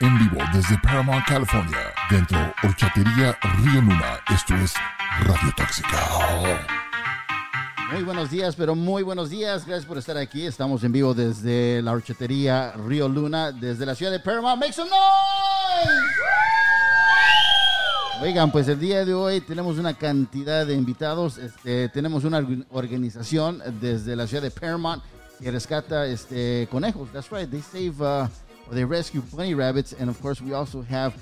en vivo desde Paramount, California, dentro Horchatería Río Luna. Esto es Radio Tóxica. Muy buenos días, pero muy buenos días. Gracias por estar aquí. Estamos en vivo desde la horchatería Río Luna, desde la ciudad de Paramount. ¡Make some noise! Oigan, pues el día de hoy tenemos una cantidad de invitados. Este, tenemos una org- organización desde la ciudad de Paramount que rescata este, conejos. That's right. They save uh, or they rescue bunny rabbits. And of course, we also have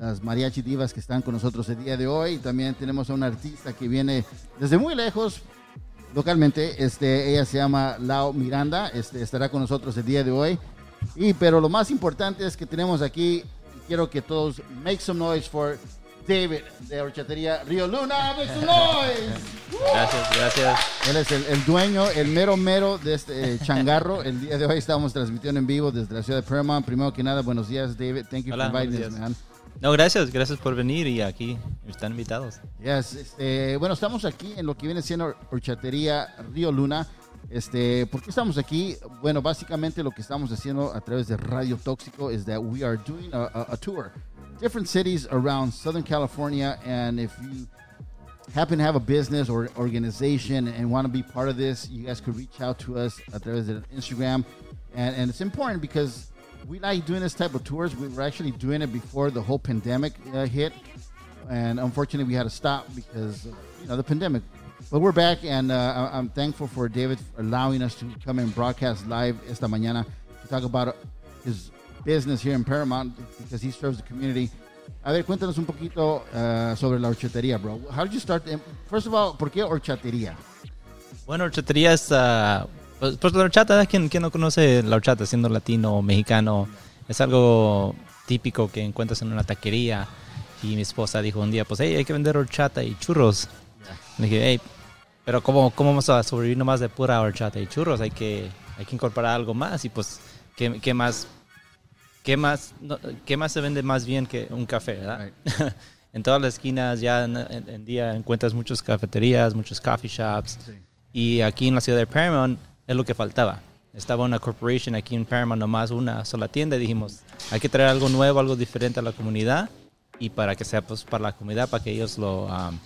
las mariachi divas que están con nosotros el día de hoy. También tenemos a una artista que viene desde muy lejos localmente. Este, ella se llama Lau Miranda. Este, estará con nosotros el día de hoy. Y pero lo más importante es que tenemos aquí. Quiero que todos make some noise for David de Horchatería Río Luna. Noise. Gracias, gracias. Él es el, el dueño, el mero mero de este eh, changarro. El día de hoy estamos transmitiendo en vivo desde la ciudad de Paramount. Primero que nada, buenos días, David. Thank you Hola, for inviting us, man. No, gracias, gracias por venir y aquí están invitados. Yes, este, bueno, estamos aquí en lo que viene siendo Horchatería Río Luna. Este, ¿Por qué estamos aquí? Bueno, básicamente lo que estamos haciendo a través de Radio Tóxico es that we are doing a, a- a tour. Different cities around Southern California. And if you happen to have a business or organization and want to be part of this, you guys could reach out to us a través de Instagram. And, and it's important because we like doing this type of tours. We were actually doing it before the whole pandemic uh, hit. And unfortunately, we had to stop because of, you know, the pandemic. But we're back, and uh, I'm thankful for David for allowing us to come and broadcast live esta mañana to talk about his business here in Paramount because he serves the community. A ver, cuéntanos un poquito uh, sobre la horchatería, bro. How did you start? First of all, ¿por qué horchatería? Bueno, horchatería es, ah, pues, pues la horchata, ¿quién, quién no conoce la horchata siendo latino o mexicano? Es algo típico que encuentras en una taquería. Y mi esposa dijo un día, pues, hey, hay que vender horchata y churros. Le dije, hey, pero ¿cómo, ¿cómo vamos a sobrevivir nomás de pura horchata y churros? Hay que, hay que incorporar algo más. Y pues, ¿qué, qué más? ¿Qué más, no, ¿Qué más se vende más bien que un café, verdad? en todas las esquinas ya en, en- en día encuentras muchas cafeterías, muchos coffee shops. Y aquí en la ciudad de Paramount es lo que faltaba. Estaba una corporation aquí en Paramount, nomás una sola tienda. Y dijimos, hay que traer algo nuevo, algo diferente a la comunidad. Y para que sea pues, para la comunidad, para que ellos lo, um,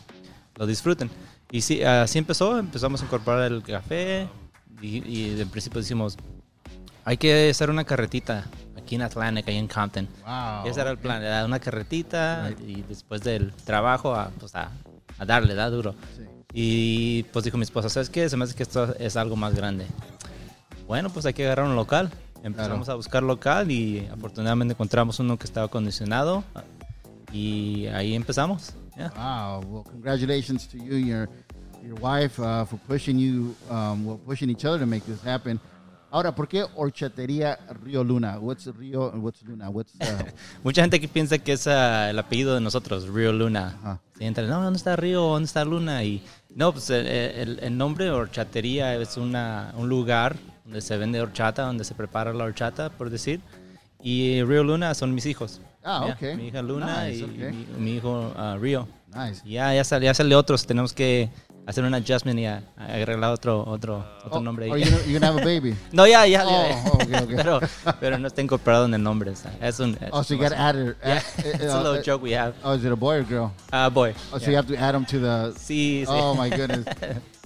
lo disfruten. Y sí, así empezó. Empezamos a incorporar el café. Y, y de principio decimos, hay que hacer una carretita aquí en Atlantic, ahí en Compton. Wow. Ese era el plan, era una carretita y después del trabajo a, pues a, a darle, da duro. Y pues dijo mi esposa, ¿sabes qué? Se me hace que esto es algo más grande. Bueno, pues hay que agarrar un local. Empezamos a buscar local y afortunadamente encontramos uno que estaba acondicionado y ahí empezamos. ya. Wow. Well, congratulations to you and your your wife uh, for pushing you, um, well, pushing each other to make this happen. Ahora, ¿por qué horchatería Río Luna? What's Río what's Luna? What's uh, Mucha gente que piensa que es ah, el apellido de nosotros, Río Luna. Sí, entra, no, ¿dónde está Río? ¿Dónde está Luna? Y no, pues el, el- el nombre horchatería es una, un lugar donde se vende horchata, donde se prepara la horchata, por decir. Y Río Luna son mis hijos. Ah, Ya, ok. Mi hija Luna Nice, y ok. mi, mi hijo ah, Río. nice? Y Ya, ya sale, ya sale otros. Tenemos que hacer un adjustment y a- agregar otro, otro, otro Oh, nombre. Are ahí. you you have a baby? no, ya, ya. Oh, oh, okay, okay. pero, pero no está incorporado en el nombre. o sea, Es un, Oh, so you got to add it. Yeah, add- it's uh, a little uh, joke we have. Oh, is it a boy or girl? Ah, boy. Oh, so you have to add them to the. Sí, sí. Oh my goodness.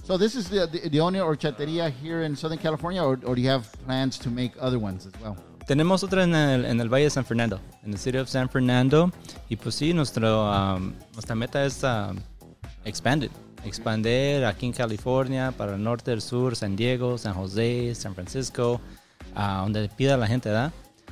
So this is the, the the only horchatería here in Southern California, or, or do you have plans to make other ones as well? Tenemos otra en el, en el Valle de San Fernando, en el City of San Fernando. Y pues sí, nuestro, um, nuestra meta es um, expand it. Expander aquí en California, para el norte, el sur, San Diego, San José, San Francisco, a donde pida la gente, ¿verdad?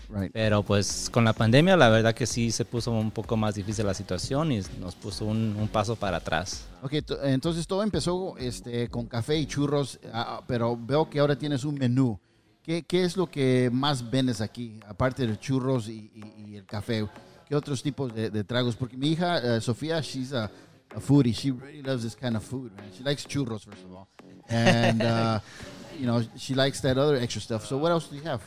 Right. Pero pues con la pandemia la verdad que sí se puso un poco más difícil la situación y nos puso un, un paso para atrás. Ok, to- entonces todo empezó este, con café y churros, ah, pero veo que ahora tienes un menú. ¿Qué, qué es lo que más vendes aquí, aparte de churros y, y- y el café? ¿Qué otros tipos de, de tragos? Porque mi hija, eh, Sofía, she's a, foodie. She really loves this kind of food. man. She likes churros, first of all. And, uh, you know, she likes that other extra stuff. So what else do you have?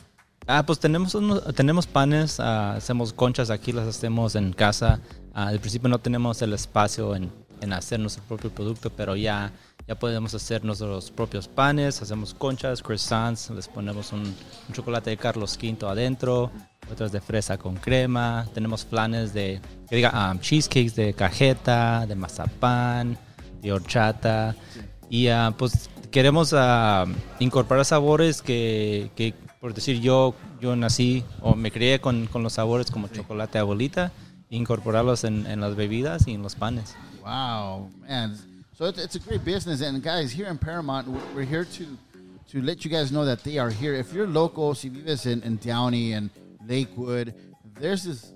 Ah, pues tenemos, unos- tenemos panes, ah, hacemos conchas aquí, las hacemos en casa. Ah, al principio no tenemos el espacio en, en hacer nuestro propio producto, pero ya Ya podemos hacer nuestros propios panes, hacemos conchas, croissants, les ponemos un, un chocolate de Carlos V adentro, otras de fresa con crema, tenemos flanes de, que diga, um, cheesecakes de cajeta, de mazapán, de horchata. Y ah, pues queremos ah, incorporar sabores que, que, por decir, yo, yo nací o me crié con, con los sabores como chocolate abuelita, incorporarlos en, en las bebidas y en los panes. Wow, man. So it's, it's a great business. And guys, here in Paramount, we're- we're here to to let you guys know that they are here. If you're local, si vives in, in Downey and Lakewood, there's this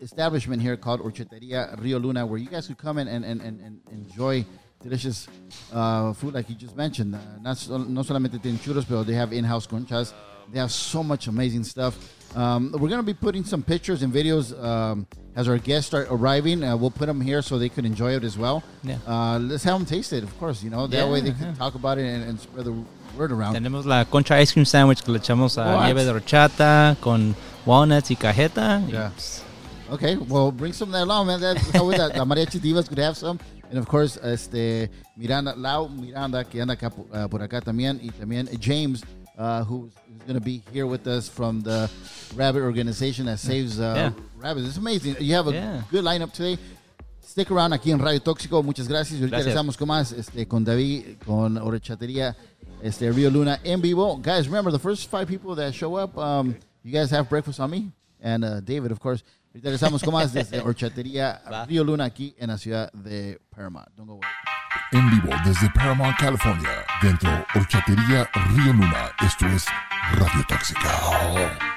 establishment here called Orcheteria Rio Luna where you guys could come in and, and, and, and enjoy delicious uh, food like you just mentioned. Uh, not, so, no solamente tienen churros, but they have in-house conchas. They have so much amazing stuff. Um, we're going to be putting some pictures and videos um, as our guests start arriving. Uh, we'll put them here so they could enjoy it as well. Yeah. Uh, let's have them taste it, of course. You know, that Yeah, way they can talk about it and, and spread the word around. Tenemos la concha ice cream sandwich que le echamos a nieve de horchata con walnuts y cajeta. Yeah. Okay, well, bring some of that along, man. That's how the, the Mariachi Divas could have some. And of course, este, Miranda, Lau Miranda, que anda acá, uh, por acá también. Y también James, uh, who's, who's going to be here with us from the Rabbit organization that saves uh, Yeah. rabbits. It's amazing. You have a Yeah. good lineup today. Stick around aquí en Radio Tóxico. Muchas gracias. Y ahorita Gracias. regresamos con más este, con David, con Horchatería este, Rio Luna en vivo. Guys, remember the first five people that show up, um, you guys have breakfast on me. And uh, David, of course. Ahorita regresamos con más desde Horchatería. Rio Luna aquí en la ciudad de Paramount. Don't go away. En vivo desde Paramount, California, dentro Horchatería Río Luna. Esto es Radio Tóxica.